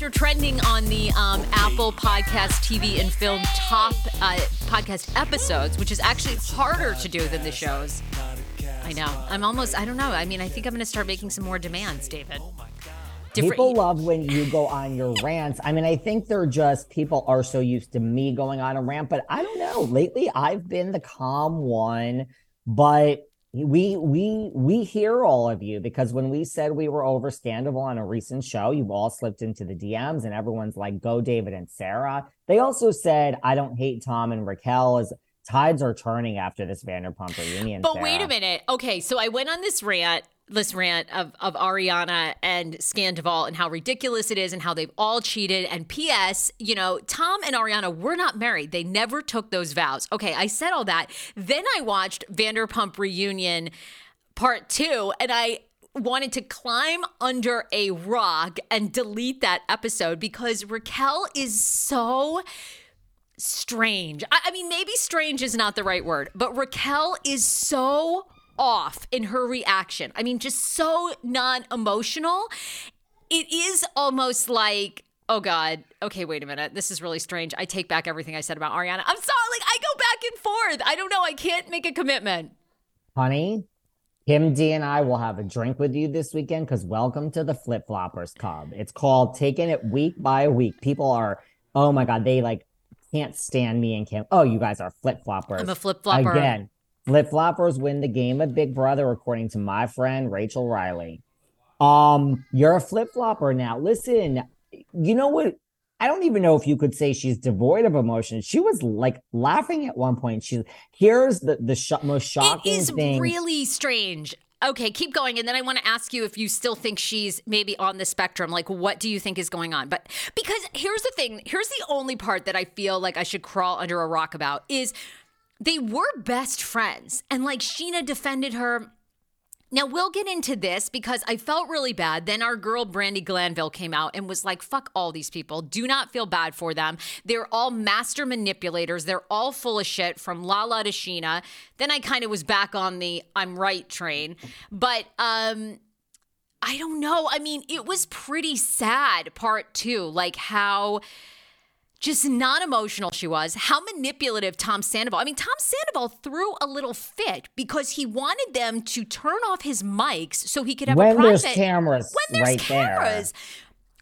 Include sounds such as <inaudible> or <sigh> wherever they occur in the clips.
After trending on the um, Apple Podcast, TV, and Film top uh, podcast episodes, which is actually harder to do than the shows. I know. I'm almost. I don't know. I mean, I think I'm going to start making some more demands, David. Different. People love when you go on your rants. I mean, I think they're just people are so used to me going on a rant, but I don't know. Lately, I've been the calm one, but we we we hear all of you because when we said we were overstandable on a recent show you've all slipped into the dms and everyone's like go david and sarah they also said i don't hate tom and raquel as tides are turning after this vanderpump reunion but sarah. wait a minute okay so i went on this rant this rant of, of Ariana and Scandoval and how ridiculous it is and how they've all cheated. And P.S., you know, Tom and Ariana were not married. They never took those vows. Okay, I said all that. Then I watched Vanderpump Reunion part two and I wanted to climb under a rock and delete that episode because Raquel is so strange. I, I mean, maybe strange is not the right word, but Raquel is so off in her reaction. I mean, just so non emotional. It is almost like, oh God, okay, wait a minute. This is really strange. I take back everything I said about Ariana. I'm sorry. Like, I go back and forth. I don't know. I can't make a commitment. Honey, Kim D and I will have a drink with you this weekend because welcome to the Flip Floppers Club. It's called Taking It Week by Week. People are, oh my God, they like can't stand me and Kim. Oh, you guys are flip floppers. I'm a flip flopper. Again, Flip floppers win the game of Big Brother, according to my friend Rachel Riley. Um, you're a flip flopper now. Listen, you know what? I don't even know if you could say she's devoid of emotion. She was like laughing at one point. She here's the the sh- most shocking It is thing. really strange. Okay, keep going. And then I want to ask you if you still think she's maybe on the spectrum. Like, what do you think is going on? But because here's the thing here's the only part that I feel like I should crawl under a rock about is they were best friends. And like Scheana defended her now we'll get into this because I felt really bad. Then our girl Brandi Glanville came out and was like, fuck all these people. Do not feel bad for them. They're all master manipulators. They're all full of shit from Lala to Scheana. Then I kind of was back on the I'm right train. But um I don't know. I mean, it was pretty sad part two, like how just not emotional she was, how manipulative Tom Sandoval. I mean, Tom Sandoval threw a little fit because he wanted them to turn off his mics so he could have when a private. there's cameras when there's right cameras.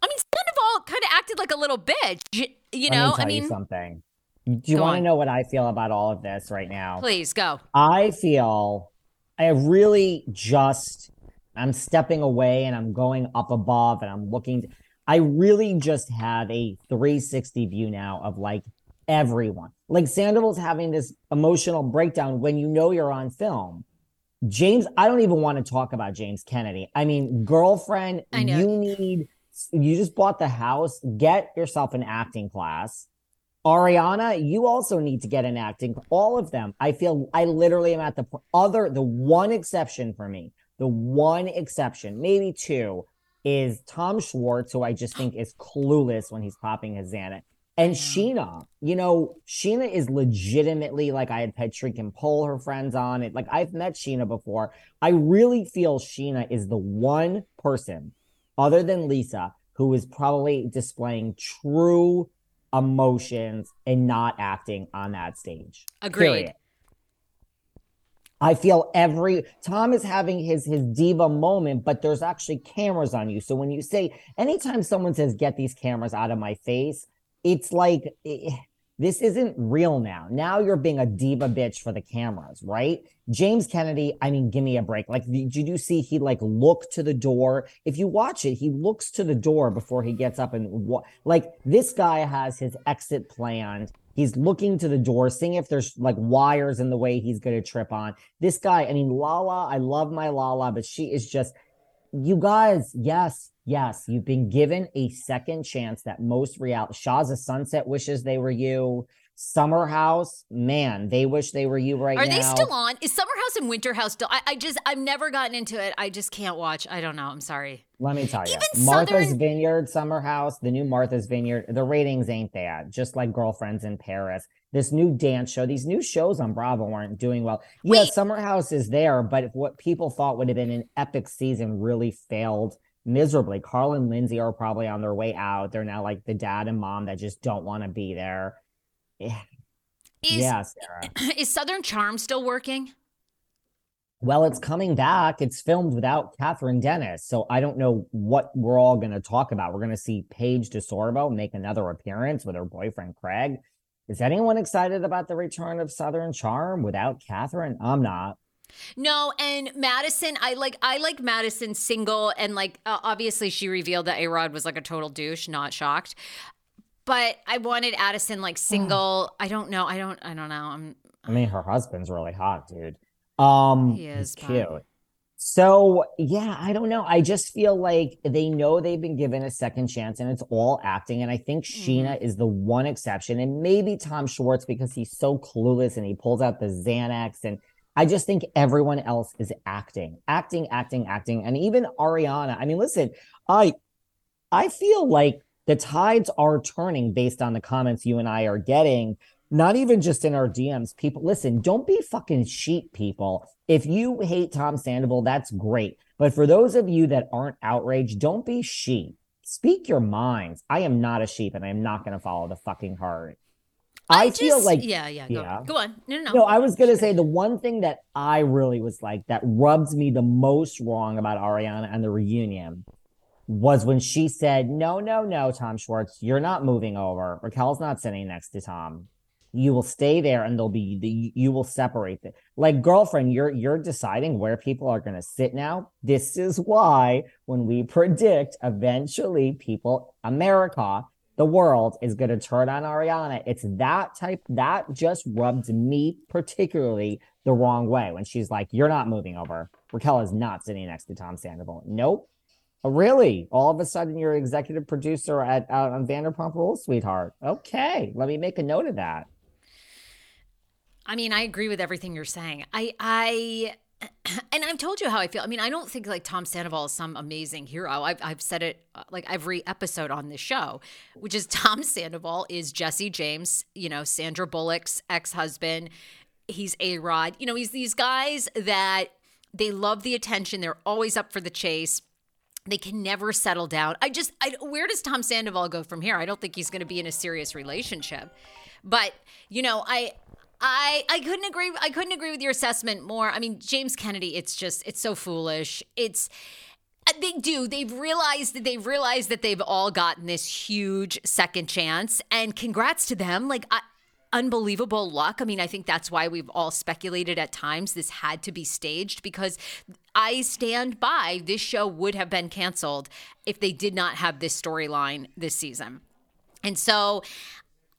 I mean, Sandoval kind of acted like a little bitch. You, know, me I mean, something. Do you want to know what I feel about all of this right now? please go. I feel I really just I'm stepping away and I'm going up above and I'm looking. I really just have a 360 view now of like everyone. Like Sandoval's having this emotional breakdown when you know you're on film. James, I don't even want to talk about James Kennedy. I mean, girlfriend, I you need, you just bought the house, get yourself an acting class. Ariana, you also need to get an acting. All of them. I feel I literally am at the other, the one exception for me, the one exception, maybe two, is Tom Schwartz, who I just think is clueless when he's popping his Xanax. And Scheana, you know, Scheana is legitimately like I had Patrick and Poll, her friends on it. Like I've met Scheana before. I really feel Scheana is the one person, other than Lisa, who is probably displaying true emotions and not acting on that stage. Agreed. Period. I feel every Tom is having his his diva moment, but there's actually cameras on you. So when you say anytime someone says get these cameras out of my face, it's like eh, this isn't real now. Now you're being a diva bitch for the cameras, right? James Kennedy, I mean, give me a break. Like, did you see he like look to the door? If you watch it, he looks to the door before he gets up and wa- like this guy has his exit planned. He's looking to the door, seeing if there's like wires in the way he's going to trip on. This guy, I mean, Lala, I love my Lala, but she is just, you guys, yes, yes, you've been given a second chance that most reality. Shaw's Sunset wishes they were you. Summer House, man, they wish they were you right now. Are now. they still on? Is Summer House and Winter House still? I, I just, I've never gotten into it. I just can't watch. I don't know. I'm sorry. Let me tell you, Even Martha's Southern- Vineyard, Summer House, the new Martha's Vineyard, the ratings ain't bad. Just like Girlfriends in Paris, this new dance show, these new shows on Bravo aren't doing well. Yeah, Wait. Summer House is there, but what people thought would have been an epic season really failed miserably. Carl and Lindsay are probably on their way out. They're now like the dad and mom that just don't want to be there. Yeah, Is, yeah, Sarah. <clears throat> is Southern Charm still working? Well, it's coming back. It's filmed without Kathryn Dennis. So I don't know what we're all going to talk about. We're going to see Paige DeSorbo make another appearance with her boyfriend, Craig. Is anyone excited about the return of Southern Charm without Catherine? I'm not. No, and Madison, I like I like Madison single, and like uh, obviously she revealed that A Rod was like a total douche. Not shocked, but I wanted Addison like single. I don't know. I don't. I don't know. I'm. I mean, her husband's really hot, dude. Um, He is, cute. So yeah, I don't know. I just feel like they know they've been given a second chance and it's all acting. And I think Scheana is the one exception, and maybe Tom Schwartz because he's so clueless and he pulls out the Xanax. And I just think everyone else is acting, acting, acting, acting. And even Ariana. I mean, listen, I I feel like the tides are turning based on the comments you and I are getting not even just in our DMs. People, listen, don't be fucking sheep, people. If you hate Tom Sandoval, that's great. But for those of you that aren't outraged, don't be sheep. Speak your minds. I am not a sheep and I am not going to follow the fucking herd. I, feel just- like, yeah, yeah. Go, yeah. go on. No, no, no. no, I was going to say the one thing that I really was like that rubs me the most wrong about Ariana and the reunion was when she said, No, no, no, Tom Schwartz, you're not moving over. Raquel's not sitting next to Tom. you will stay there and there'll be the you will separate it like girlfriend you're you're deciding where people are going to sit now. This is why when we predict eventually people america the world is going to turn on ariana. It's that type that just rubbed me particularly the wrong way when she's like you're not moving over. Raquel is not sitting next to tom sandoval. Nope Oh, really? All of a sudden, you're executive producer at uh, on Vanderpump Rules, sweetheart. Okay, let me make a note of that. I mean, I agree with everything you're saying. I, I, <clears throat> and I've told you how I feel. I mean, I don't think like Tom Sandoval is some amazing hero. I've, I've said it uh, like every episode on this show, which is <laughs> Tom Sandoval is Jesse James, you know, Sandra Bullock's ex husband. He's A Rod. You know, he's these guys that they love the attention. They're always up for the chase. They can never settle down. I just, I, where does Tom Sandoval go from here? I don't think he's going to be in a serious relationship. But, you know, I, I I couldn't agree I couldn't agree with your assessment more. I mean, James Kennedy, it's just it's so foolish. It's uh, they do. They've realized that they've realized that they've all gotten this huge second chance, and congrats to them. Like, I, unbelievable luck. I mean, I think that's why we've all speculated at times this had to be staged because I stand by this show would have been canceled if they did not have this storyline this season. And so,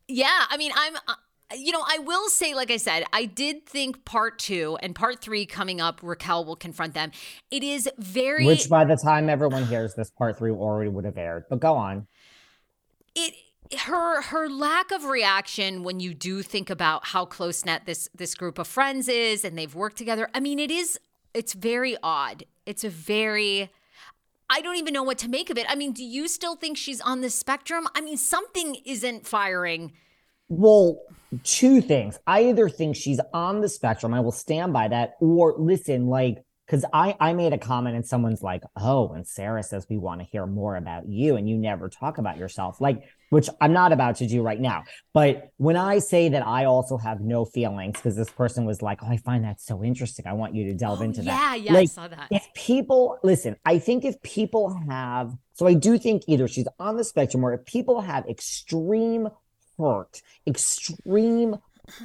yeah, I mean, I'm uh, you know, I will say, like I said, I did think part two and part three coming up, Raquel will confront them. It is very. Which by the time everyone hears this, part three already would have aired. But go on. It her her lack of reaction when you do think about how close net this this group of friends is and they've worked together. I mean, it is it's very odd. It's a very I don't even know what to make of it. I mean, do you still think she's on the spectrum? I mean, something isn't firing well, two things. I either think she's on the spectrum, I will stand by that, or listen, like, because I, I made a comment and someone's like, oh, and Sarah says we want to hear more about you and you never talk about yourself. Like, which I'm not about to do right now. But when I say that I also have no feelings, because this person was like, oh, I find that so interesting. I want you to delve oh, into yeah, that. Yeah, yeah, like, I saw that. If people, listen, I think if people have, so I do think either she's on the spectrum or if people have extreme hurt, extreme.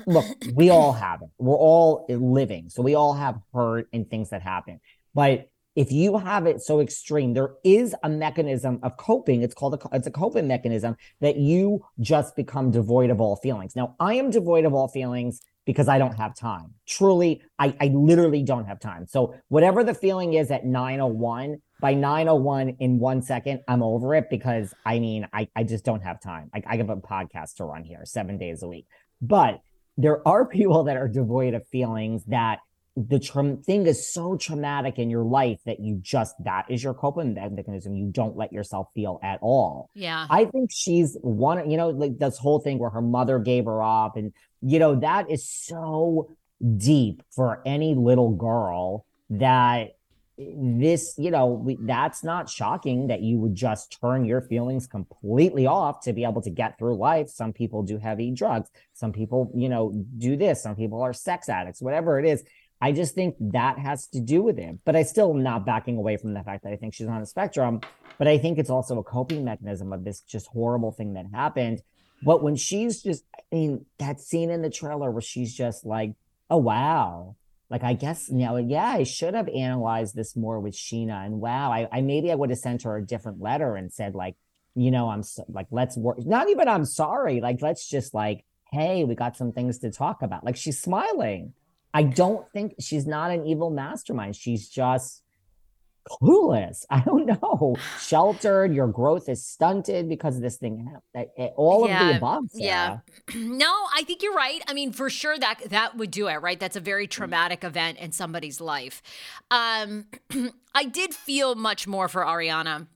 Look, we all have it. We're all living. So we all have hurt and things that happen. But if you have it so extreme, there is a mechanism of coping. It's called a, it's a coping mechanism that you just become devoid of all feelings. Now, I am devoid of all feelings because I don't have time. Truly, I, I literally don't have time. So whatever the feeling is at 901, by 901 in one second, I'm over it because I mean, I, I just don't have time. I, I have a podcast to run here seven days a week. But there are <laughs> people that are devoid of feelings that the tra- thing is so traumatic in your life that you just that is your coping mechanism. You don't let yourself feel at all. Yeah. I think she's one you know like this whole thing where her mother gave her up and you know that is so deep for any little girl that this, you know, we, that's not shocking that you would just turn your feelings completely off to be able to get through life. Some people do heavy drugs. Some people, you know, do this. Some people are sex addicts, whatever it is. I just think that has to do with it. But I still am not backing away from the fact that I think she's on a spectrum. But I think it's also a coping mechanism of this just horrible thing that happened. But when she's just, I mean, that scene in the trailer where she's just like, oh, wow, like I guess know, yeah, I should have analyzed this more with Scheana. And wow, I, I maybe I would have sent her a different letter and said like, you know, I'm so, like, let's work. Not even I'm sorry. Like, let's just like, hey, we got some things to talk about. Like she's smiling. I don't think she's not an evil mastermind. She's just clueless. <laughs> I don't know. Sheltered, your growth is stunted because of this thing. All yeah, of the above. Sarah. Yeah. <clears throat> No, I think you're right. I mean, for sure that that would do it, right? That's a very traumatic event in somebody's life. Um, <clears throat> I did feel much more for Ariana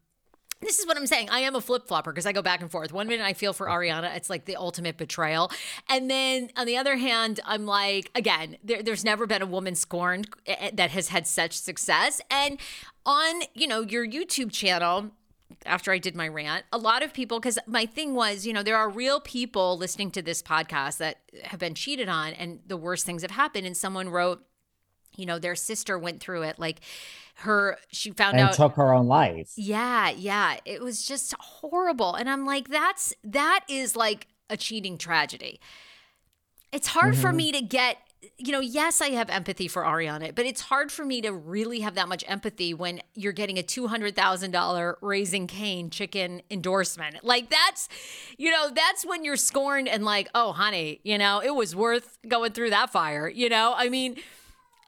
this is what I'm saying. I am a flip flopper because I go back and forth. One minute I feel for Ariana, it's like the ultimate betrayal. And then on the other hand, I'm like, again, there, there's never been a woman scorned eh, eh, that has had such success. And on, you know, your YouTube channel, after I did my rant, a lot of people, because my thing was, you know, there are real people listening to this podcast that have been cheated on and the worst things have happened. And someone wrote, you know, their sister went through it. Like, her she found out and out took her own life. Yeah, yeah. It was just horrible. And I'm like, that's that is like a cheating tragedy. it's hard mm-hmm. for me to get you know, yes, I have empathy for Ariana, but it's hard for me to really have that much empathy when you're getting a $200,000 Raising Cane chicken endorsement. Like, that's, you know, that's when you're scorned and like, oh, honey, you know, it was worth going through that fire, you know? I mean,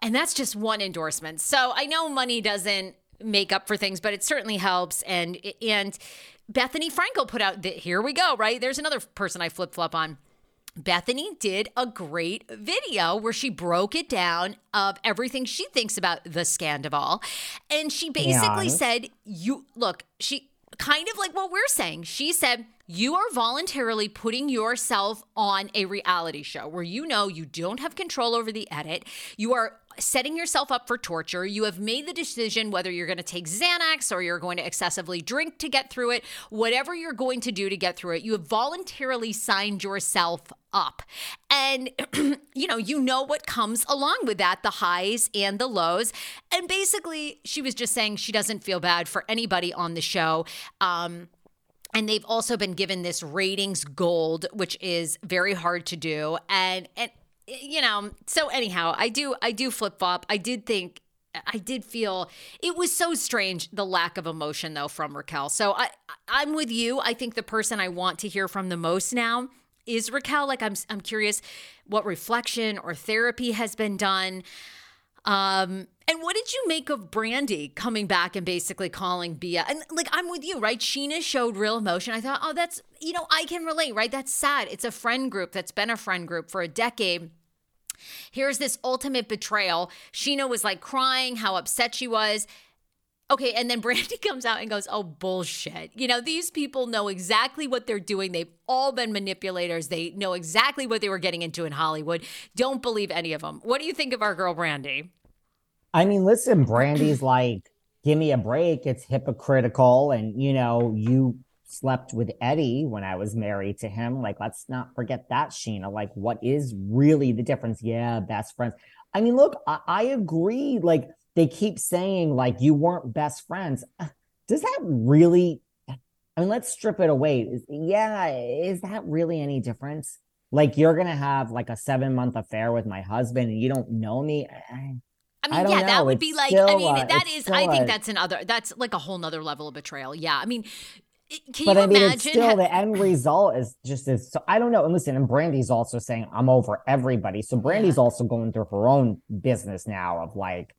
and that's just one endorsement. So I know money doesn't make up for things, but it certainly helps. And, and, Bethenny Frankel put out that here we go, right? There's another person I flip flop on Bethenny did a great video where she broke it down of everything she thinks about the scandal. And she basically yeah. said, You look, she kind of like what we're saying. She said, You are voluntarily putting yourself on a reality show where you know you don't have control over the edit. You are setting yourself up for torture. You have made the decision whether you're going to take Xanax or you're going to excessively drink to get through it, whatever you're going to do to get through it. You have voluntarily signed yourself up. And, <clears throat> you know, you know what comes along with that the highs and the lows. And basically, she was just saying she doesn't feel bad for anybody on the show. Um, and they've also been given this ratings gold which is very hard to do and and you know, so anyhow, I do I do flip flop. I did think I did feel it was so strange the lack of emotion though from Raquel. So I I'm with you. I think the person I want to hear from the most now is Raquel. Like I'm I'm curious what reflection or therapy has been done. Um and what did you make of Brandi coming back and basically calling Bia? And like I'm with you, right? Scheana showed real emotion. I thought, oh, that's you know, I can relate, right? That's sad. It's a friend group that's been a friend group for a decade Here's this ultimate betrayal. Scheana was like crying how upset she was. Okay, and then Brandi <laughs> comes out and goes, Oh, bullshit. You know, these people know exactly what they're doing. They've all been manipulators. They know exactly what they were getting into in Hollywood. Don't believe any of them. What do you think of our girl, Brandi? I mean, listen, Brandi's <clears throat> like, Give me a break. It's hypocritical. And, you know, you slept with Eddie when I was married to him. Like, let's not forget that, Scheana. Like, what is really the difference? Yeah, best friends. I mean, look, I, I agree. Like, they keep saying, like, you weren't best friends. Uh, does that really? I mean, let's strip it away. Is, yeah, is that really any difference? Like, you're gonna have like a seven month affair with my husband, and you don't know me. I, I mean, I yeah, know. that would it's be like. I mean, that is. I think that's another. That's like a whole nother level of betrayal. Yeah, I mean, eh, can but I mean, it's still the end result is just as so. I don't know. And listen, and Brandi's also saying I'm over everybody. So Brandi's yeah. also going through her own business now of like,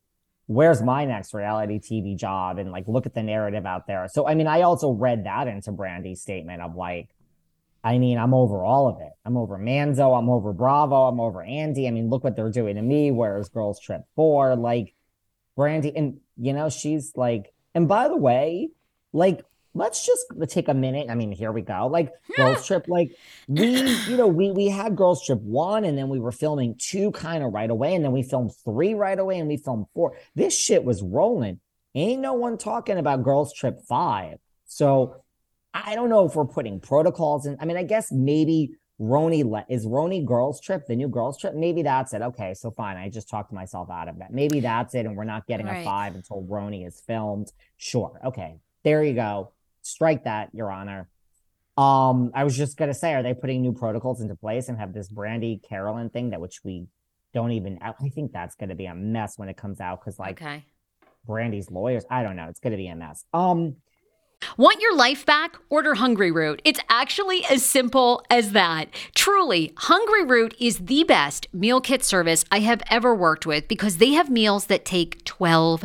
where's my next reality TV job? And like, look at the narrative out there. So I mean, I also read that into Brandi's statement of like, I mean, I'm over all of it. I'm over Manzo. I'm over Bravo. I'm over Andy. I mean, look what they're doing to me. Where's Girls Trip Four? Like, Brandi, and you know, she's like, and by the way, like let's just take a minute. I mean, here we go. Like girls trip, like we, you know, we we had girls trip one, and then we were filming two kind of right away, and then we filmed three right away, and we filmed four. This shit was rolling. Ain't no one talking about girls trip five. So I don't know if we're putting protocols in. I mean, I guess maybe RHONY le- is RHONY girls trip the new girls trip. Maybe that's it. Okay, so fine. I just talked myself out of that. Maybe that's it, and we're not getting right. a five until RHONY is filmed. Sure. Okay, there you go strike that, Your Honor. Um, I was just gonna say, are they putting new protocols into place and have this Brandi Caroline thing that which we don't even? I think that's gonna be a mess when it comes out because like okay. Brandi's lawyers, I don't know, it's gonna be a mess. Um. Want your life back? Order Hungry Root. It's actually as simple as that. Truly, Hungry Root is the best meal kit service I have ever worked with because they have meals that take 12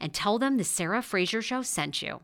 and tell them the Sarah Fraser Show sent you.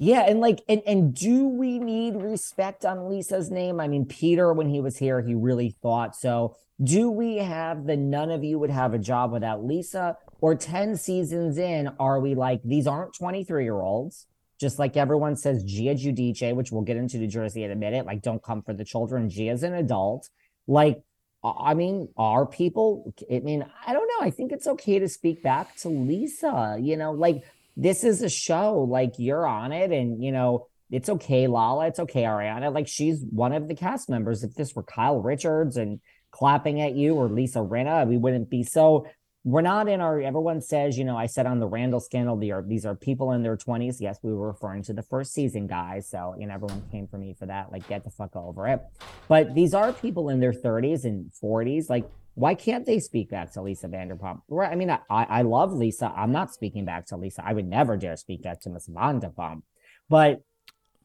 Yeah, and like, and and do we need respect on Lisa's name? I mean, Peter, when he was here, he really thought so. Do we have the none of you would have a job without Lisa? Or 10 seasons in, are we like, these aren't 23 year olds? Just like everyone says, Gia Giudice, which we'll get into New Jersey in a minute, like, don't come for the children. Gia's an adult. Like, I mean, are people, I mean, I don't know. I think it's okay to speak back to Lisa. You know, like this is a show, like you're on it, and, you know, it's okay, Lala. It's okay, Ariana. Like she's one of the cast members. If this were Kyle Richards and clapping at you or Lisa Rinna, we wouldn't be so we're not in our everyone says you know i said on the randall scandal the, are, these are people in their 20s yes we were referring to the first season guys. So you know everyone came for me for that like get the fuck over it. But these are people in their 30s and 40s like why can't they speak back to lisa vanderpump? Right i mean i i love lisa. I'm not speaking back to lisa. I would never dare speak back to miss vanderpump. But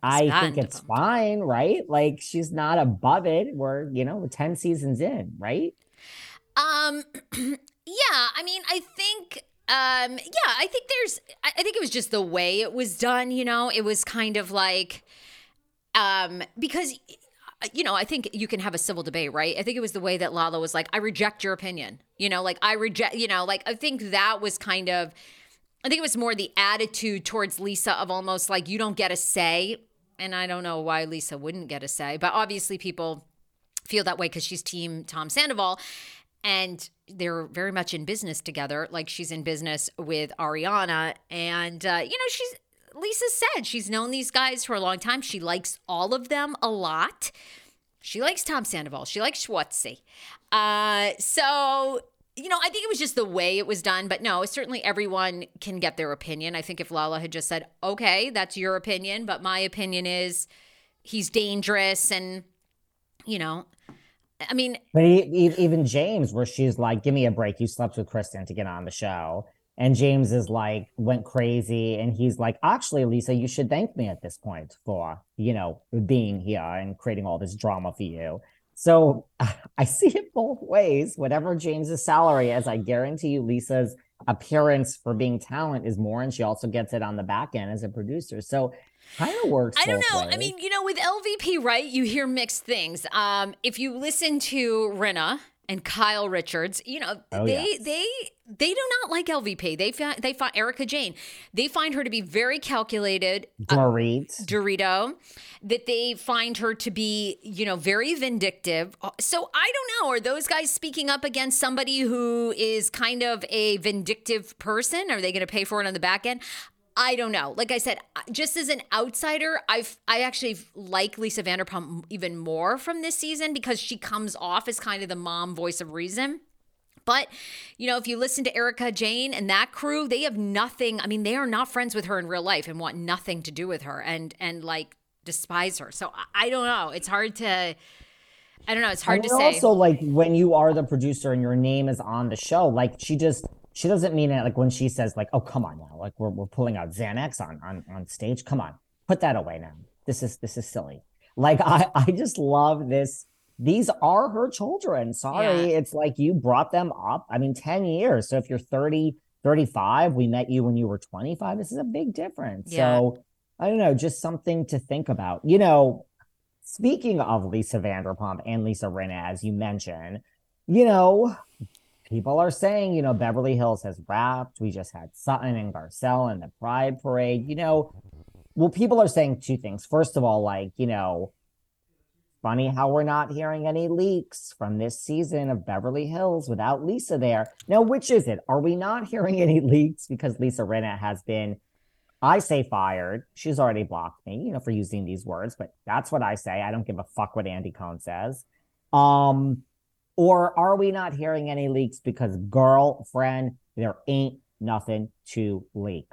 I think it's fine, right? Like she's not above it. We're, you know, 10 seasons in, right? Um <clears throat> Yeah, I mean, I think um yeah, I think there's I, think it was just the way it was done, you know. It was kind of like um because you know, I think you can have a civil debate, right? I think it was the way that Lala was like, I reject your opinion. You know, like I reject, you know, like I think that was kind of I think it was more the attitude towards Lisa of almost like you don't get a say. And I don't know why Lisa wouldn't get a say, but obviously people feel that way because she's team Tom Sandoval and they're very much in business together. Like she's in business with Ariana, and uh, you know she's Lisa said she's known these guys for a long time. She likes all of them a lot. She likes Tom Sandoval. She likes Schwartzy. Uh, so you know, I think it was just the way it was done. But no, certainly everyone can get their opinion. I think if Lala had just said, "Okay, that's your opinion," but my opinion is he's dangerous, and you know, I mean, but even James, where she's like, "Give me a break. You slept with Kristen to get on the show," and James is like, went crazy, and he's like, "Actually, Lisa, you should thank me at this point for you know being here and creating all this drama for you." So <laughs> I see it both ways. Whatever James's salary is, I guarantee you, Lisa's appearance for being talent is more, and she also gets it on the back end as a producer. So kind of works. I don't know. Ways. I mean, you know, with LVP, right? You hear mixed things. Um, if you listen to Rinna and Kyle Richards, you know, oh, they yes. they they do not like LVP. They find they find Erika Jayne. They find her to be very calculated. Dorit. Uh, Dorito. That they find her to be, you know, very vindictive. So I don't know. Are those guys speaking up against somebody who is kind of a vindictive person? Are they going to pay for it on the back end? I don't know. Like I said, just as an outsider, I've I actually like Lisa Vanderpump even more from this season because she comes off as kind of the mom voice of reason. But, you know, if you listen to Erika Jayne and that crew, they have nothing. I mean, they are not friends with her in real life and want nothing to do with her and and like despise her. So I, I don't know. It's hard to I don't know. It's hard and to say. Also, like when you are the producer and your name is on the show, like she just she doesn't mean it like when she says like, "Oh, come on now, like we're we're pulling out Xanax on on on stage. Come on, put that away now. This is this is silly." Like I <laughs> I just love this. These are her children. Sorry, yeah. it's like you brought them up. I mean, ten years. So if you're 30, 35, we met you when you were 25. This is a big difference. Yeah. So I don't know, just something to think about. You know, speaking of Lisa Vanderpump and Lisa Rinna, as you mentioned, you know, people are saying, you know, Beverly Hills has wrapped. We just had Sutton and Garcelle in the Pride Parade. You know, well, people are saying two things. First of all, like, you know, funny how we're not hearing any leaks from this season of Beverly Hills without Lisa there. Now, which is it? Are we not <laughs> hearing any leaks because Lisa Rinna has been, I say fired. She's already blocked me, you know, for using these words, but that's what I say. I don't give a fuck what Andy Cohen says. Um, or are we not hearing any leaks because girlfriend, there ain't nothing to leak?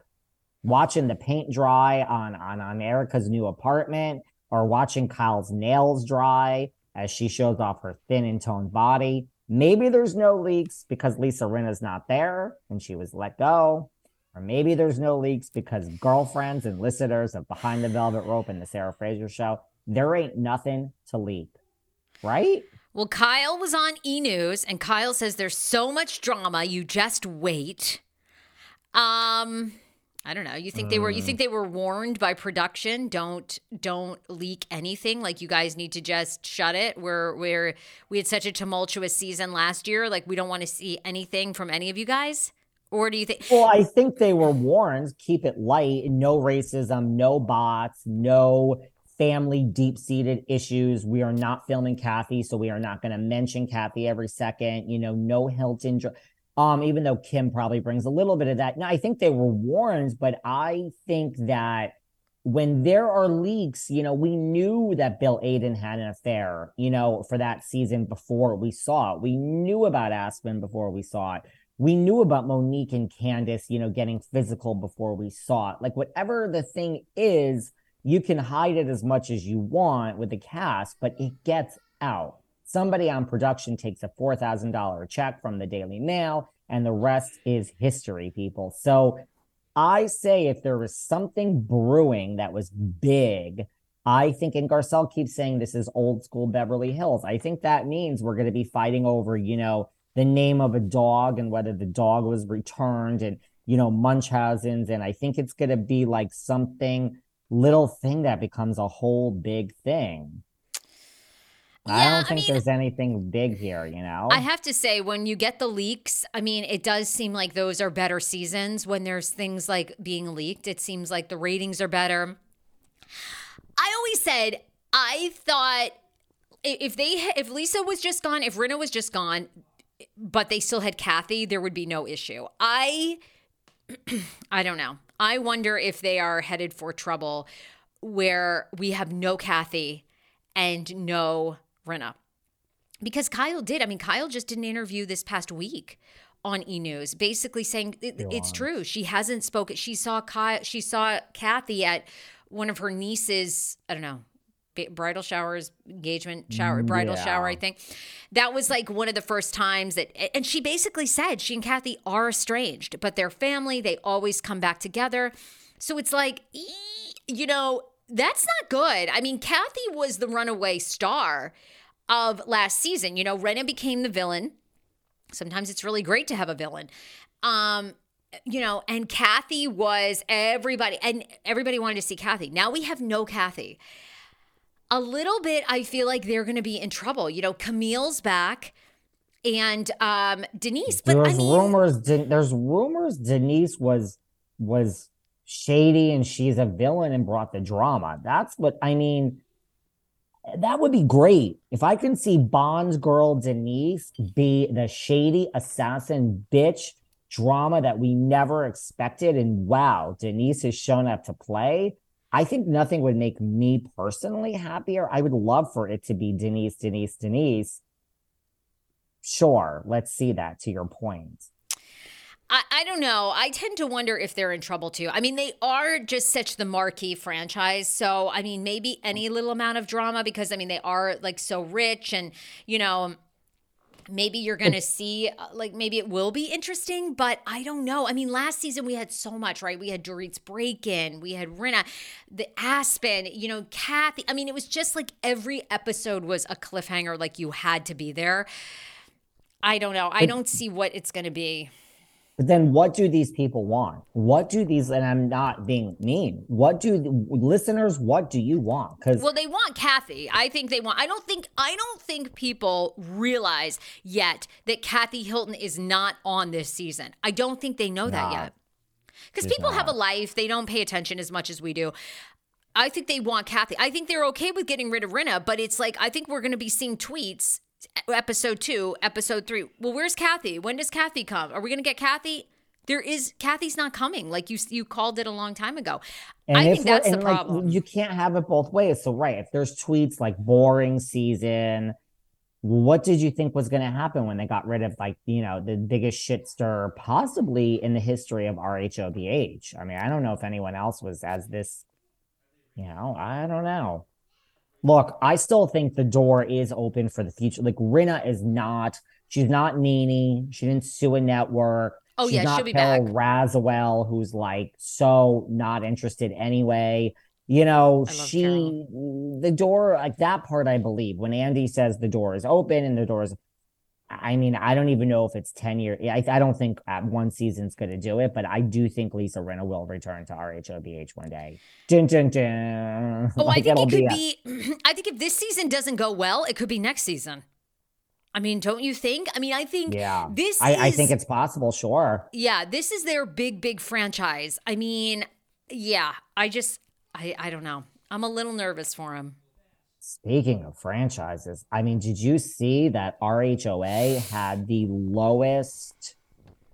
Watching the paint dry on, on, on Erika's new apartment or watching Kyle's nails dry as she shows off her thin and toned body. Maybe there's no leaks because Lisa Rinna's not there and she was let go. Or maybe there's no leaks because girlfriends and listeners of Behind the Velvet Rope and the Sarah Fraser show, there ain't nothing to leak. Right? Well, Kyle was on E News, and Kyle says there's so much drama. You just wait. Um, I don't know. You think they were? You think they were warned by production? Don't don't leak anything. Like you guys need to just shut it. We're we're we had such a tumultuous season last year. Like we don't want to see anything from any of you guys. Or do you think? Well, I think they were warned. Keep it light. No racism. No bots. No family deep seated issues. We are not filming Kathy, so we are not going to mention Kathy every second. You know, no Hilton. Um, even though Kim probably brings a little bit of that. Now, I think they were warned, but I think that when there are leaks, you know, we knew that Bill Aydin had an affair, you know, for that season before we saw it. We knew about Aspen before we saw it. We knew about Monique and Candace, you know, getting physical before we saw it. Like, whatever the thing is, you can hide it as much as you want with the cast, but it gets out. Somebody on production takes a $4,000 check from the Daily Mail, and the rest is history, people. So I say if there was something brewing that was big, I think, and Garcelle keeps saying this is old school Beverly Hills. I think that means we're going to be fighting over, you know, the name of a dog and whether the dog was returned and, you know, Munchausen's. And I think it's going to be like something little thing that becomes a whole big thing. Yeah, I don't think I mean, there's anything big here, you know? I have to say, when you get the leaks, I mean, it does seem like those are better seasons when there's things like being leaked. It seems like the ratings are better. I always said, I thought if they, if Lisa was just gone, if Rinna was just gone, but they still had Kathy, there would be no issue. I, <clears throat> I don't know. I wonder if they are headed for trouble where we have no Kathy and no Rinna. Because Kyle did. I mean, Kyle just did an interview this past week on E News, basically saying it, it's true. She hasn't spoken. She saw Kyle, she saw Kathy at one of her nieces. I don't know bridal showers, engagement shower, bridal yeah. shower, I think. That was like one of the first times that, and she basically said she and Kathy are estranged, but they're family. They always come back together. So it's like, you know, that's not good. I mean, Kathy was the runaway star of last season. You know, Rinna became the villain. Sometimes it's really great to have a villain. Um, you know, and Kathy was everybody, and everybody wanted to see Kathy. Now we have no Kathy a little bit, I feel like they're going to be in trouble. You know, Camille's back and um Denise. But there's I mean, rumors. De- there's rumors Denise was was shady and she's a villain and brought the drama. That's what I mean. That would be great if I can see Bond's girl Denise be the shady assassin bitch drama that we never expected. And wow, Denise has shown up to play. I think nothing would make me personally happier. I would love for it to be Denise, Denise, Denise. Sure, let's see that to your point. I, I don't know. I tend to wonder if they're in trouble too. I mean, they are just such the marquee franchise. So, I mean, maybe any little amount of drama because, I mean, they are like so rich and, you know, maybe you're going to see uh, like maybe it will be interesting but i don't know. I mean last season we had so much right? We had dorit's break-in we had rinna the aspen you know kathy i mean it was just like every episode was a cliffhanger like you had to be there. I don't know. I don't see what it's going to be But then what do these people want? What do these, and I'm not being mean, what do listeners, what do you want? Because well, they want Kathy. I think they want, I don't think, I don't think people realize yet that Kathy Hilton is not on this season. I don't think they know that yet. Because people not. have a life, they don't pay attention as much as we do. I think they want Kathy. I think they're okay with getting rid of Rinna, but it's like I think we're going to be seeing tweets episode two, episode three. Well, where's Kathy? When does Kathy come? Are we going to get Kathy? There is Kathy's not coming. Like you, you called it a long time ago. And I think that's the problem. You can't have it both ways. So right, if there's tweets like boring season, what did you think was going to happen when they got rid of like you know the biggest shit stir possibly in the history of RHOBH? I mean, I don't know if anyone else was as this. You know, I don't know. Look, I still think the door is open for the future. Like Rinna is not, she's not Nene. She didn't sue a network. Oh she's yeah, not she'll be Carole back. Radziwill, who's like so not interested anyway. You know, she Carol. the door like that part I believe when Andy says the door is open and the door is I mean, I don't even know if it's 10 years. I, I don't think uh, one season's going to do it, but I do think Lisa Rinna will return to RHOBH one day. Dun, dun, dun. Oh, like I think it could be, be <clears throat> I think if this season doesn't go well, it could be next season. I mean, don't you think? I mean, I think yeah. this I, is, I think it's possible, sure. Yeah, this is their big, big franchise. I mean, yeah, I just, I, I don't know. I'm a little nervous for him. Speaking of franchises, I mean, did you see that RHOA had the lowest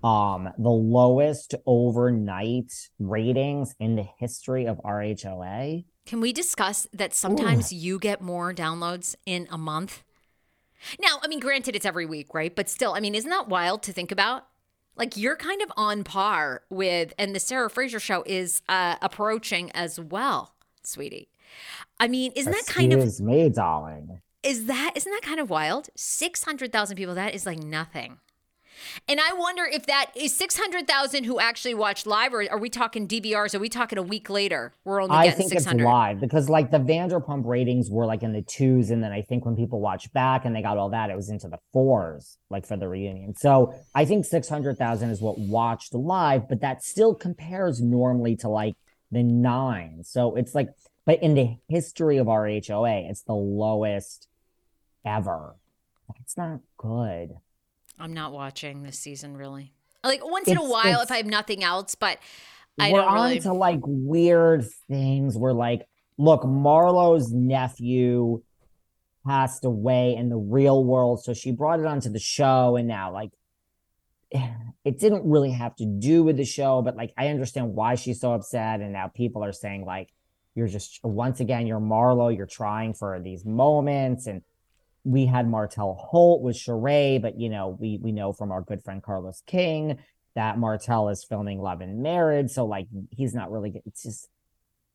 um the lowest overnight ratings in the history of RHOA? Can we discuss that sometimes Ooh. you get more downloads in a month? Now, I mean, granted it's every week, right? But still, I mean, isn't that wild to think about? Like you're kind of on par with and the Sarah Fraser show is uh approaching as well, sweetie. I mean, isn't Excuse that kind of me, darling? Is that isn't that kind of wild? Six hundred thousand people. That is like nothing. And I wonder if that is 600,000 who actually watched live, or are we talking DVRs? Are we talking a week later? We're only I think 600. it's live because like the Vanderpump ratings were like in the twos. And then I think when people watched back and they got all that, it was into the fours, like for the reunion. So I think 600,000 is what watched live, but that still compares normally to like the nine. So it's like but in the history of RHOA, it's the lowest ever. That's not good. I'm not watching this season really. Like once it's, in a while if I have nothing else, but I we're don't really... on to like weird things. We're like, look, Marlo's nephew passed away in the real world, so she brought it onto the show, and now like <sighs> it didn't really have to do with the show, but like I understand why she's so upset, and now people are saying like you're just once again, you're Marlo. You're trying for these moments, and we had Martel Holt with Sheree, but you know we we know from our good friend Carlos King that Martel is filming Love and Marriage, so like he's not really. It's just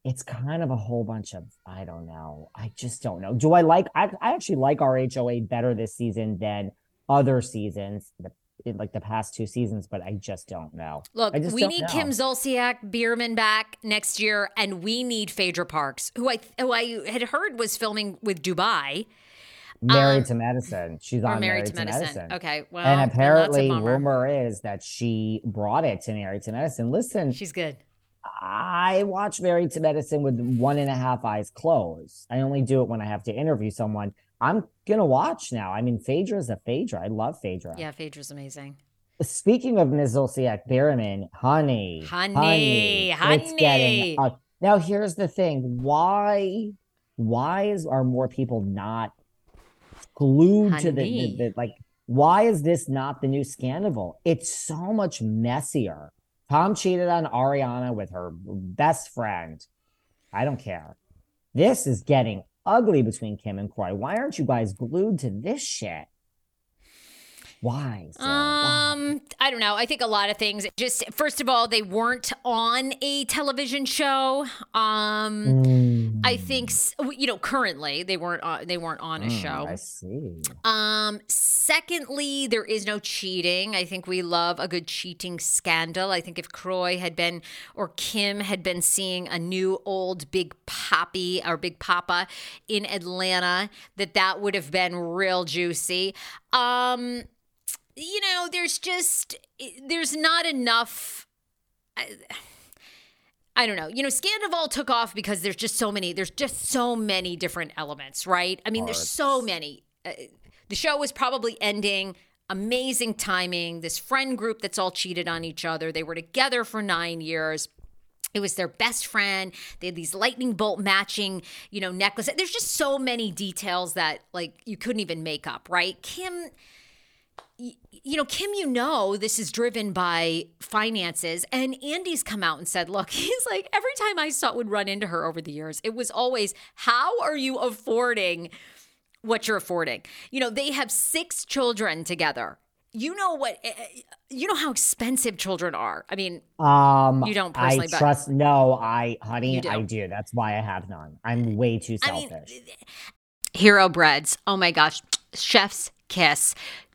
it's kind of a whole bunch of I don't know. I just don't know. Do I like? I, I actually like RHOA better this season than other seasons. The in like the past two seasons, but I just don't know. Look, we need know. Kim Zolciak Biermann back next year, and we need Phaedra Parks, who I who I had heard was filming with Dubai. Married um, to Medicine. She's on Married, Married to, to medicine. medicine. Okay, well, and apparently, rumor is that she brought it to Married to Medicine. Listen, she's good. I watch Married to Medicine with one and a half eyes closed. I only do it when I have to interview someone. I'm gonna watch now. I mean, Phaedra is a Phaedra. I love Phaedra. Yeah, Phaedra's amazing. Speaking of Ms. Zolciak Biermann, honey, honey, honey, it's getting. Uh, now, here's the thing: why, why is are more people not glued honey. to the, the, the like? Why is this not the new scandal? It's so much messier. Tom cheated on Ariana with her best friend. I don't care. This is getting ugly between Kim and Kroy. Why aren't you guys glued to this shit? Why? Sarah? Um, Why? I don't know. I think a lot of things. Just first of all, they weren't on a television show. Um, mm. I think you know currently they weren't on, they weren't on a mm, show. I see. Um, secondly, there is no cheating. I think we love a good cheating scandal. I think if Kroy had been or Kim had been seeing a new old big poppy or big papa in Atlanta, that that would have been real juicy. Um you know, there's just there's not enough. I, I don't know. You know, Scandoval took off because there's just so many. There's just so many different elements, right? I mean, there's so many. Uh, the show was probably ending. Amazing timing. This friend group that's all cheated on each other. They were together for nine years. It was their best friend. They had these lightning bolt matching, you know, necklaces. There's just so many details that like you couldn't even make up, right? Kim you know, Kim, you know, this is driven by finances. And Andy's come out and said, look, <laughs> he's like, every time I saw would run into her over the years, it was always, how are you affording what you're affording? You know, they have six children together. You know what? Eh, eh, you know how expensive children are. I mean, um, you don't personally. I trust. No, I, honey, do. I do. That's why I have none. I'm way too selfish. I mean, Hero breads. Oh my gosh, chef's kiss.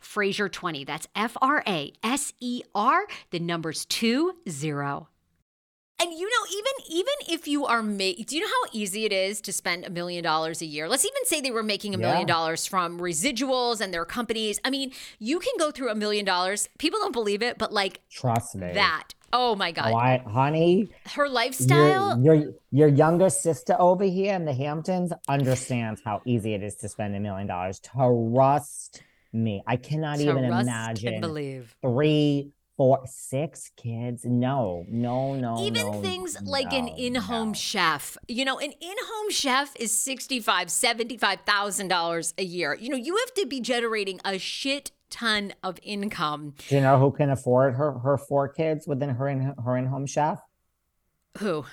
Fraser 20. That's F R A S E R, the numbers 20. And you know, even even if you are made, do you know how easy it is to spend a million dollars a year? Let's even say they were making a million dollars from residuals and their companies. I mean, you can go through a million dollars. People don't believe it, but like, trust me, that. Oh my god, Why, honey, her lifestyle. Your, your your younger sister over here in the Hamptons understands how easy it is to spend a million dollars. Trust me. I cannot to even imagine believe three, four, six kids. No, no, no. Even no, things like an in-home no. chef. You know, an in-home chef is sixty-five, seventy-five thousand dollars a year. You know, you have to be generating a shit ton of income. Do you know who can afford her her four kids within her in her in-home chef? Who?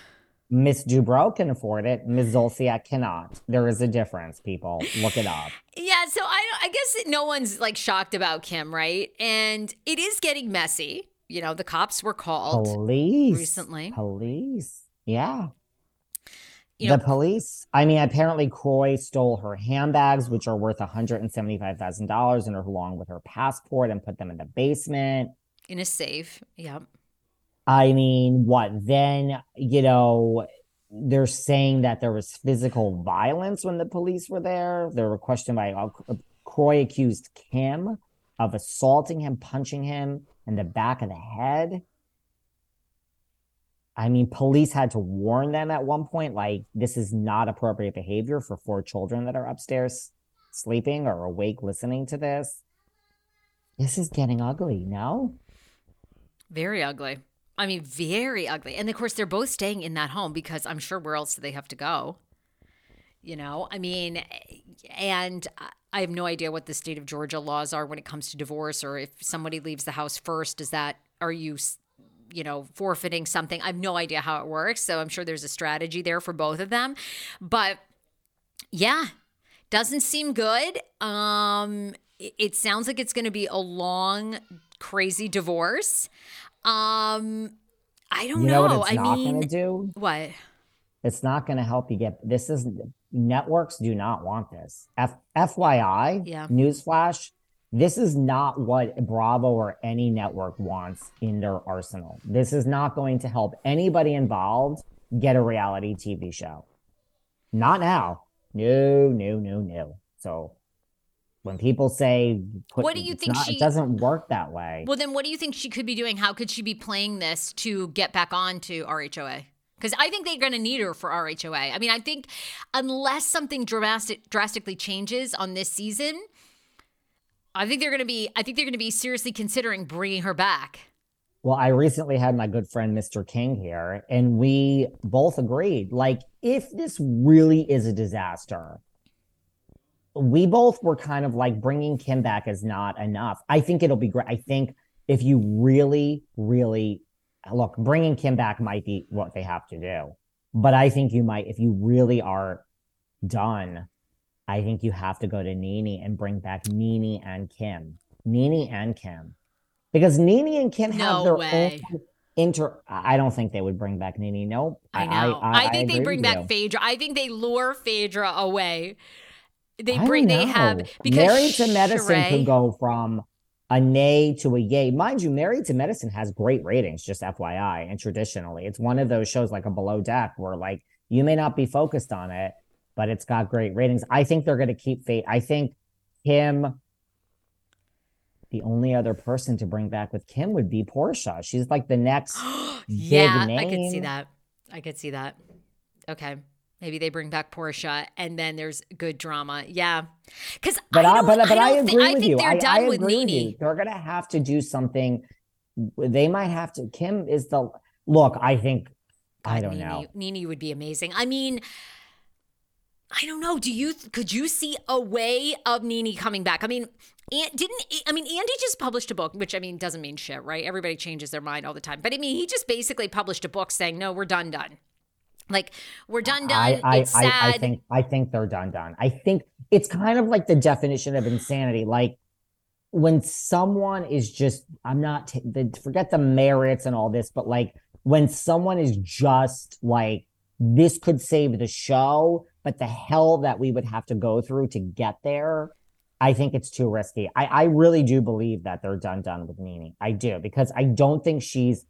Miss Dubrow can afford it. Miss Zolciak cannot. There is a difference, people. Look it up. <laughs> Yeah, so I, I guess no one's like shocked about Kim, right? And it is getting messy. you know, the cops were called police recently. Police. Yeah. You know, the police. I mean, apparently Kroy stole her handbags, which are worth $175,000, and along with her passport and put them in the basement. In a safe. Yep. I mean, what? Then, you know, they're saying that there was physical violence when the police were there. They were questioned by Kroy accused Kim of assaulting him, punching him in the back of the head. I mean, police had to warn them at one point, like, this is not appropriate behavior for four children that are upstairs sleeping or awake listening to this. This is getting ugly, no? Very ugly. I mean, very ugly. And of course, they're both staying in that home because I'm sure where else do they have to go? You know, I mean, and I have no idea what the state of Georgia laws are when it comes to divorce or if somebody leaves the house first, is that, are you you know, forfeiting something. I have no idea how it works. So I'm sure there's a strategy there for both of them. But yeah, doesn't seem good. Um, it, sounds like it's going to be a long, crazy divorce. Um, I don't you know. know. I not mean, do? What? It's not going to help you get this. Is networks do not want this. F, FYI, yeah. newsflash this is not what Bravo or any network wants in their arsenal. This is not going to help anybody involved get a reality TV show. Not now. No, no, no, no. So when people say, put, "What do you think not, she?" It doesn't work that way. Well, then, what do you think she could be doing? How could she be playing this to get back on to RHOA? Because I think they're going to need her for RHOA. I mean, I think unless something drastic, drastically changes on this season, I think they're going to be. I think they're going to be seriously considering bringing her back. Well, I recently had my good friend Mr. King here, and we both agreed. Like, if this really is a disaster, we both were kind of like bringing Kim back is not enough. I think it'll be great. I think if you really, really look, bringing Kim back might be what they have to do. But I think you might, if you really are done I think you have to go to NeNe and bring back NeNe and Kim. NeNe and Kim. Because NeNe and Kim no have their way. own inter I don't think they would bring back NeNe. Nope. I know. I, I, I think I they bring back you. Phaedra. I think they lure Phaedra away. They bring they have because Married to Medicine Sheree, could go from a nay to a yay. Mind you, Married to Medicine has great ratings, just FYI. And traditionally, it's one of those shows like a below deck where like you may not be focused on it, but it's got great ratings. I think they're going to keep Fate. I think Kim, the only other person to bring back with Kim would be Porsha. She's like the next <gasps> yeah, I could see that. I could see that. Okay. Maybe they bring back Porsha and then there's good drama. Yeah. Cause but I, I but, but I, I agree with you. They're I, done I with agree NeNe. with you. They're going to have to do something. They might have to. Kim is the look. I think, God, I don't NeNe, know. NeNe would be amazing. I mean, I don't know. Do you could you see a way of NeNe coming back? I mean, and didn't I mean Andy just published a book, which I mean doesn't mean shit, right? Everybody changes their mind all the time, but I mean he just basically published a book saying, "No, we're done, done." Like we're done, done. I, I, it's sad. I, I think I think they're done, done. I think it's kind of like the definition of insanity. Like when someone is just, I'm not t- the, forget the merits and all this, but like when someone is just like this could save the show but the hell that we would have to go through to get there, I think it's too risky. I, I really do believe that they're done done with NeNe. I do because I don't think she's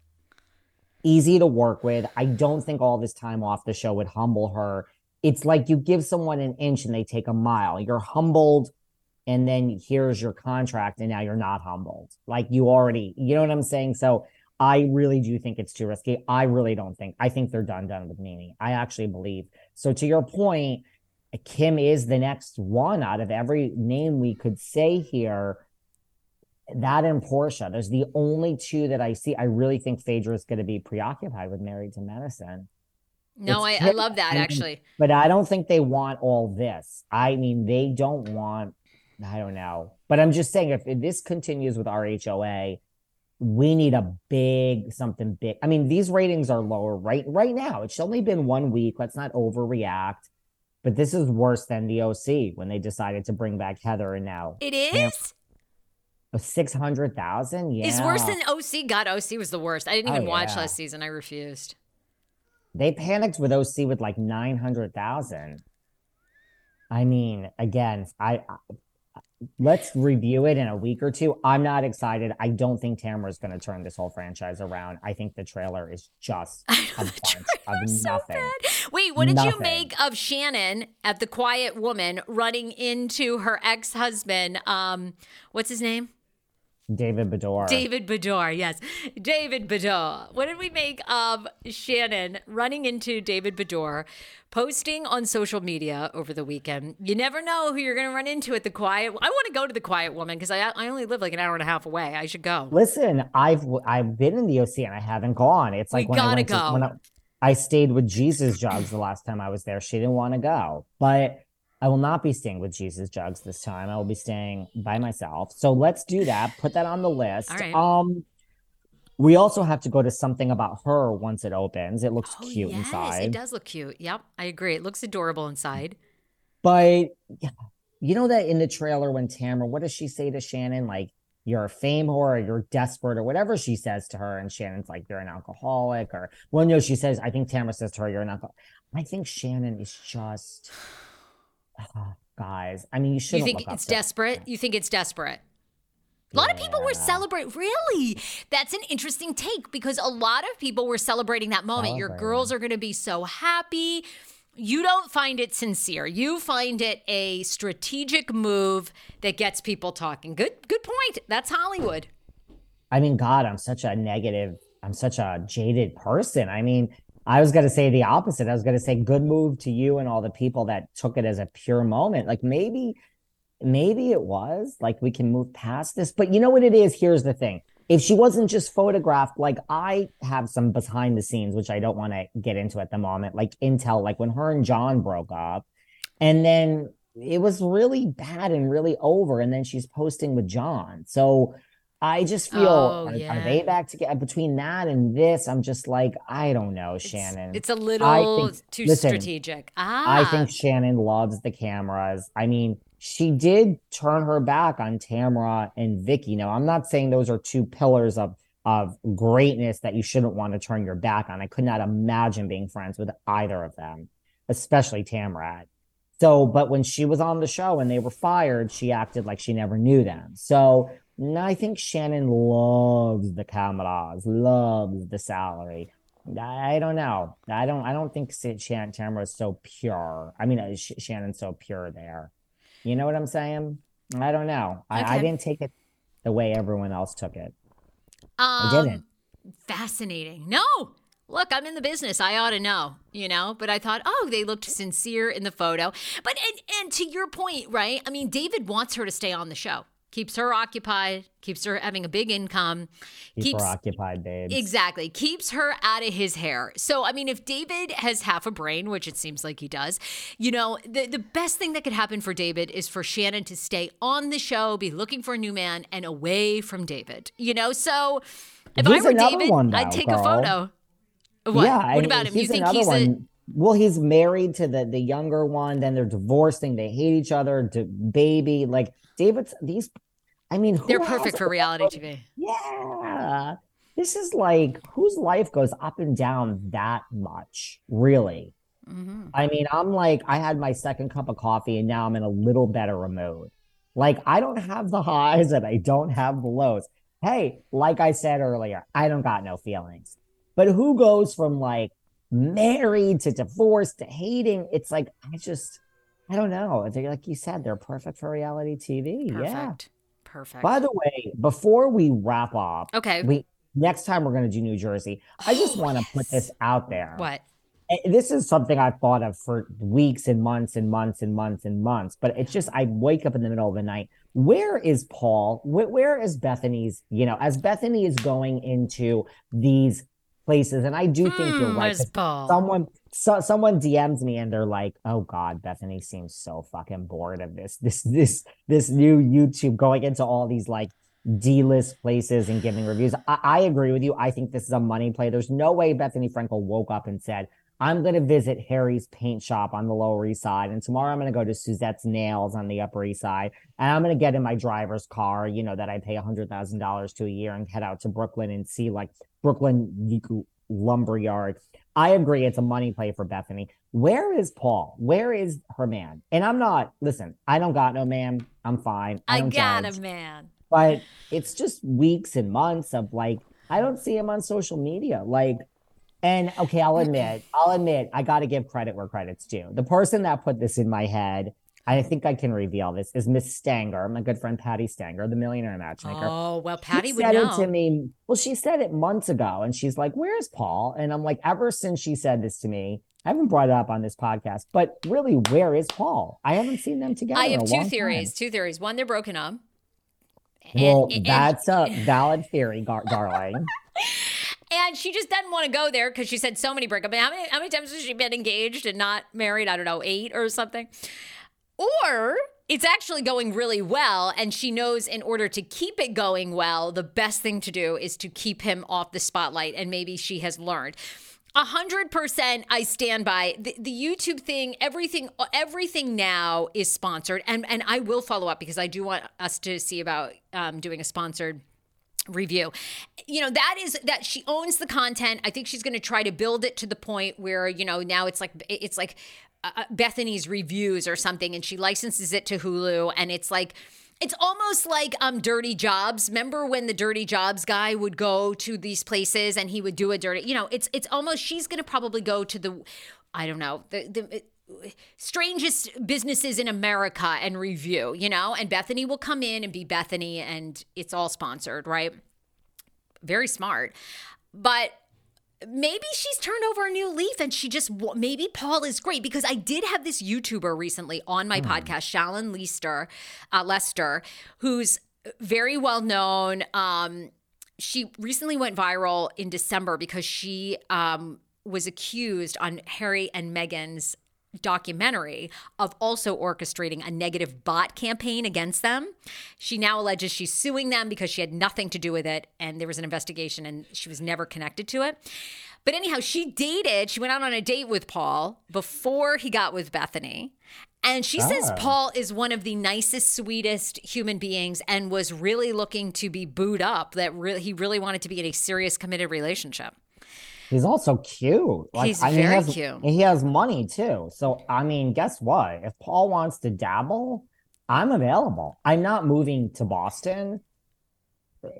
easy to work with. I don't think all this time off the show would humble her. It's like you give someone an inch and they take a mile. You're humbled and then here's your contract and now you're not humbled. Like you already, you know what I'm saying? So I really do think it's too risky. I really don't think. I think they're done done with NeNe. I actually believe. So to your point, Kim is the next one out of every name we could say here. That and Porsha. There's the only two that I see. I really think Phaedra is going to be preoccupied with Married to Medicine. No, I, I, love that actually. But I don't think they want all this. I mean, they don't want, I don't know. But I'm just saying, if, if this continues with RHOA, we need a big something big. I mean, these ratings are lower right right now. It's only been one week. Let's not overreact. But this is worse than the OC when they decided to bring back Heather and now it is. Six hundred thousand, yeah, It's worse than OC. God, OC was the worst. I didn't even Oh, watch yeah. last season. I refused. They panicked with OC with like nine hundred thousand. I mean, again, I, I let's review it in a week or two. I'm not excited. I don't think Tamara's going to turn this whole franchise around. I think the trailer is just <laughs> a bunch of so nothing. bad. Wait, what did you make of Shannon at the Quiet Woman running into her ex husband? Um, what's his name? David Beador. David Beador, yes. David Beador. What did we make of Shannon running into David Beador, posting on social media over the weekend? You never know who you're going to run into at the Quiet. I want to go to the Quiet Woman because I I only live like an hour and a half away. I should go. Listen, I've I've been in the OC and I haven't gone. It's We like when I to, when I, I stayed with Jesus Jugs the last time I was there. She didn't want to go, but I will not be staying with Jesus Jugs this time. I will be staying by myself. So let's do that. Put that on the list. All right. Um, we also have to go to something about her once it opens. It looks Oh, cute yes, inside. It does look cute. Yep, I agree. It looks adorable inside. But yeah, you know that in the trailer when Tamara, what does she say to Shannon? Like, you're a fame whore or you're desperate or whatever she says to her. And Shannon's like, you're an alcoholic or, well, no, she says, I think Tamara says to her, you're an alcoholic. I think Shannon is just, <sighs> guys, I mean, you You shouldn't think it's desperate? You think it's desperate? A lot of people were Yeah. celebrating. Really? That's an interesting take because a lot of people were celebrating that moment. Your girls are going to be so happy. You don't find it sincere. You find it a strategic move that gets people talking. Good good point. That's Hollywood. I mean, God, I'm such a negative, I'm such a jaded person. I mean, I was going to say the opposite. I was going to say good move to you and all the people that took it as a pure moment. Like maybe, maybe it was like we can move past this. But you know what it is? Here's the thing. If she wasn't just photographed, like I have some behind the scenes, which I don't want to get into at the moment, like intel, like when her and John broke up, and then it was really bad and really over. And then she's posting with John. So I just feel Oh, are, yeah. are they back together between that and this? I'm just like, I don't know, It's- Shannon. It's, a little think- too listen, strategic. Ah. I think Shannon loves the cameras. I mean, she did turn her back on Tamara and Vicki. Now, I'm not saying those are two pillars of of greatness that you shouldn't want to turn your back on. I could not imagine being friends with either of them, especially Tamara. So, but when she was on the show and they were fired, she acted like she never knew them. So, I think Shannon loves the cameras, loves the salary. I I don't know. I don't. I don't think Sa- Shan- Tamara is so pure. I mean, uh, Sh- Shannon's so pure there. You know what I'm saying? I don't know. I, I didn't take it the way everyone else took it. Um, didn't. Fascinating. No, look, I'm in the business. I ought to know, you know. But I thought, oh, they looked sincere in the photo. But and and to your point, right? I mean, David wants her to stay on the show. Keeps her occupied. Keeps her having a big income. Keep keeps her occupied, babes. Exactly. Keeps her out of his hair. So, I mean, if David has half a brain, which it seems like he does, you know, the, the best thing that could happen for David is for Shannon to stay on the show, be looking for a new man, and away from David. You know, so if I He's were David, one, I'd take a photo. What? Yeah, what about him? You think he's a. Well, he's married to the the younger one. Then they're divorcing. They hate each other. To baby, like David's these. I mean, who They're perfect for reality TV. Yeah, this is like whose life goes up and down that much, really. hmm I mean, I'm like, I had my second cup of coffee and now I'm in a little better mood. Like, I don't have the highs and I don't have the lows. Hey, like I said earlier, I don't got no feelings. But who goes from like married to divorced to hating? It's like, I just, I don't know. Like you said, they're perfect for reality TV. Yeah. Perfect. Perfect. By the way, before we wrap up, okay. we next time we're going to do New Jersey. I just Oh, want to put this out there. What? This is something I've thought of for weeks and months and months and months and months, but it's just I wake up in the middle of the night. Where is Paul? Where, where is Bethenny's? You know, as Bethenny is going into these places, and I do think you're Hmm, right. where's 'cause Paul? Someone, so, someone DMs me and they're like, "Oh God, Bethenny seems so fucking bored of this, this, this, this new YouTube going into all these like D-list places and giving reviews." I, I agree with you. I think this is a money play. There's no way Bethenny Frankel woke up and said, I'm going to visit Harry's paint shop on the Lower East Side. And tomorrow I'm going to go to Suzette's Nails on the Upper East Side. And I'm going to get in my driver's car, you know, that I pay $100,000 to a year and head out to Brooklyn and see like Brooklyn Lumberyard. I agree. It's a money play for Bethenny. Where is Paul? Where is her man? And I'm not, listen, I don't got no man. I'm fine. I, I got judge. a man. But it's just weeks and months of like, I don't see him on social media. Like, and okay, I'll admit, I'll admit, I got to give credit where credit's due. The person that put this in my head, I think I can reveal this, is Miss Stanger, my good friend Patti Stanger, the millionaire matchmaker. Oh, well, Patti she would said know. it to me. Well, she said it months ago, and she's like, "Where's Paul?" And I'm like, ever since she said this to me, I haven't brought it up on this podcast, but really, where is Paul? I haven't seen them together. I have two theories. time. Two theories. One, they're broken up. Well, And- and- that's a <laughs> valid theory, gar- darling. And she just doesn't want to go there because she said so many breakups. How many how many times has she been engaged and not married? I don't know, eight or something. Or it's actually going really well, and she knows in order to keep it going well, the best thing to do is to keep him off the spotlight. And maybe she has learned. A hundred percent, I stand by the, the YouTube thing. Everything, everything now is sponsored, and and I will follow up because I do want us to see about um, doing a sponsored review. You know, that is that she owns the content. I think she's going to try to build it to the point where, you know, now it's like it's like uh, Bethenny's reviews or something and she licenses it to Hulu and it's like it's almost like um dirty jobs. Remember when the dirty jobs guy would go to these places and he would do a dirty, you know, it's it's almost she's going to probably go to the I don't know, the the strangest businesses in America and review, you know, and Bethenny will come in and be Bethenny and it's all sponsored, right? Very smart. But maybe she's turned over a new leaf and she just maybe Paul is great because I did have this YouTuber recently on my podcast, Shalyn Lester, uh, Lester, who's very well known. Um, she recently went viral in December because she um, was accused on Harry and Meghan's documentary of also orchestrating a negative bot campaign against them. She now alleges she's suing them because she had nothing to do with it and there was an investigation and she was never connected to it. But anyhow, she dated, she went out on a date with Paul before he got with Bethenny. And she says Ah. Paul is one of the nicest, sweetest human beings and was really looking to be booed up, that really, he really wanted to be in a serious, committed relationship. He's also cute. Like, He's I mean, very he has, cute. He has money too. So, I mean, guess what? If Paul wants to dabble, I'm available. I'm not moving to Boston,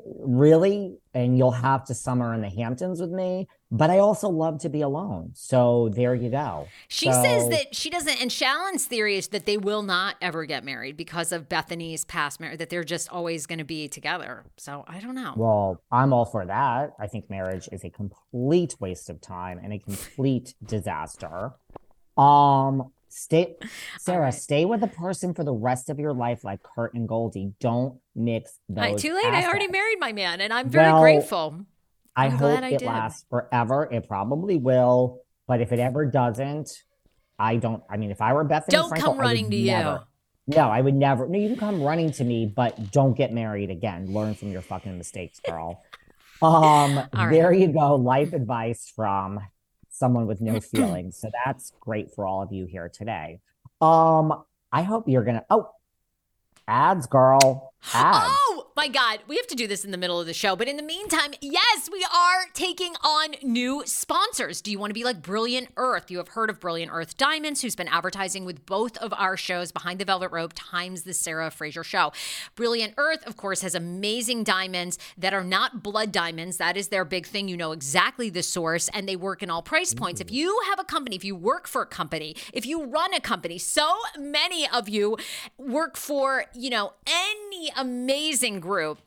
really, and you'll have to summer in the Hamptons with me. But I also love to be alone. So there you go. She says that she doesn't, and Shallon's theory is that they will not ever get married because of Bethenny's past marriage, that they're just always going to be together. So I don't know. Well, I'm all for that. I think marriage is a complete waste of time and a complete disaster. Um, stay, Sarah, right. stay with a person for the rest of your life, like Kurt and Goldie. Don't mix those. I, too late. I already married my man, and I'm very Well, grateful. I I'm hope glad I it lasts forever. It probably will, but if it ever doesn't, I don't. I mean, if I were Bethenny Don't Frankel, come I would running to you. never- No, I would never. No, you can come running to me, but don't get married again. Learn from your fucking mistakes, girl. <laughs> Um, right. there you go. Life advice from someone with no <clears throat> feelings. So that's great for all of you here today. Um, I hope you're gonna. Oh, ads, girl. <gasps> Ads. Oh my God, we have to do this in the middle of the show. But in the meantime, yes, we are taking on new sponsors. Do you want to be like Brilliant Earth? You have heard of Brilliant Earth Diamonds, who's been advertising with both of our shows, Behind the Velvet Rope times the Sarah Fraser Show. Brilliant Earth, of course, has amazing diamonds that are not blood diamonds. That is their big thing. You know exactly the source, and they work in all price points. If you have a company, if you work for a company, if you run a company, so many of you work for, you know, any amazing group.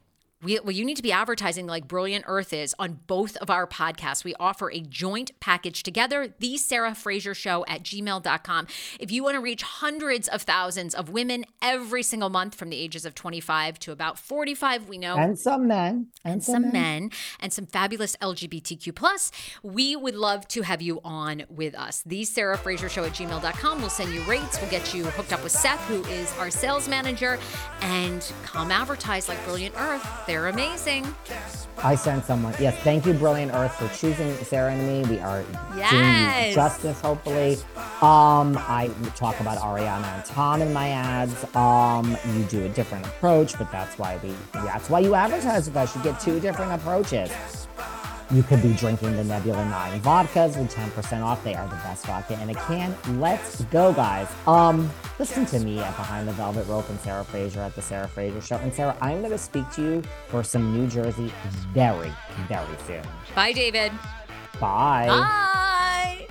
We, well, you need to be advertising like Brilliant Earth is on both of our podcasts. We offer a joint package together, the Sarah Fraser Show at gmail.com. If you want to reach hundreds of thousands of women every single month from the ages of 25 to about 45, we know and some men, and, some men and some fabulous LGBTQ plus, we would love to have you on with us. The Sarah Fraser Show at gmail.com. We'll send you rates. We'll get you hooked up with Seth, who is our sales manager, and come advertise like Brilliant Earth. They're amazing. I sent someone. Yes, thank you, Brilliant Earth, for choosing Sarah and me. We are yes. doing you justice, hopefully. Um, I talk about Ariana and Tom in my ads. Um, you do a different approach, but that's why we that's why you advertise with us. You get two different approaches. You could be drinking the Nebula 9 vodkas with 10% off. They are the best vodka in a can. Let's go, guys. Um, listen to me at Behind the Velvet Rope and Sarah Fraser at the Sarah Fraser Show. And Sarah, I'm going to speak to you for some New Jersey very, very soon. Bye, David. Bye. Bye.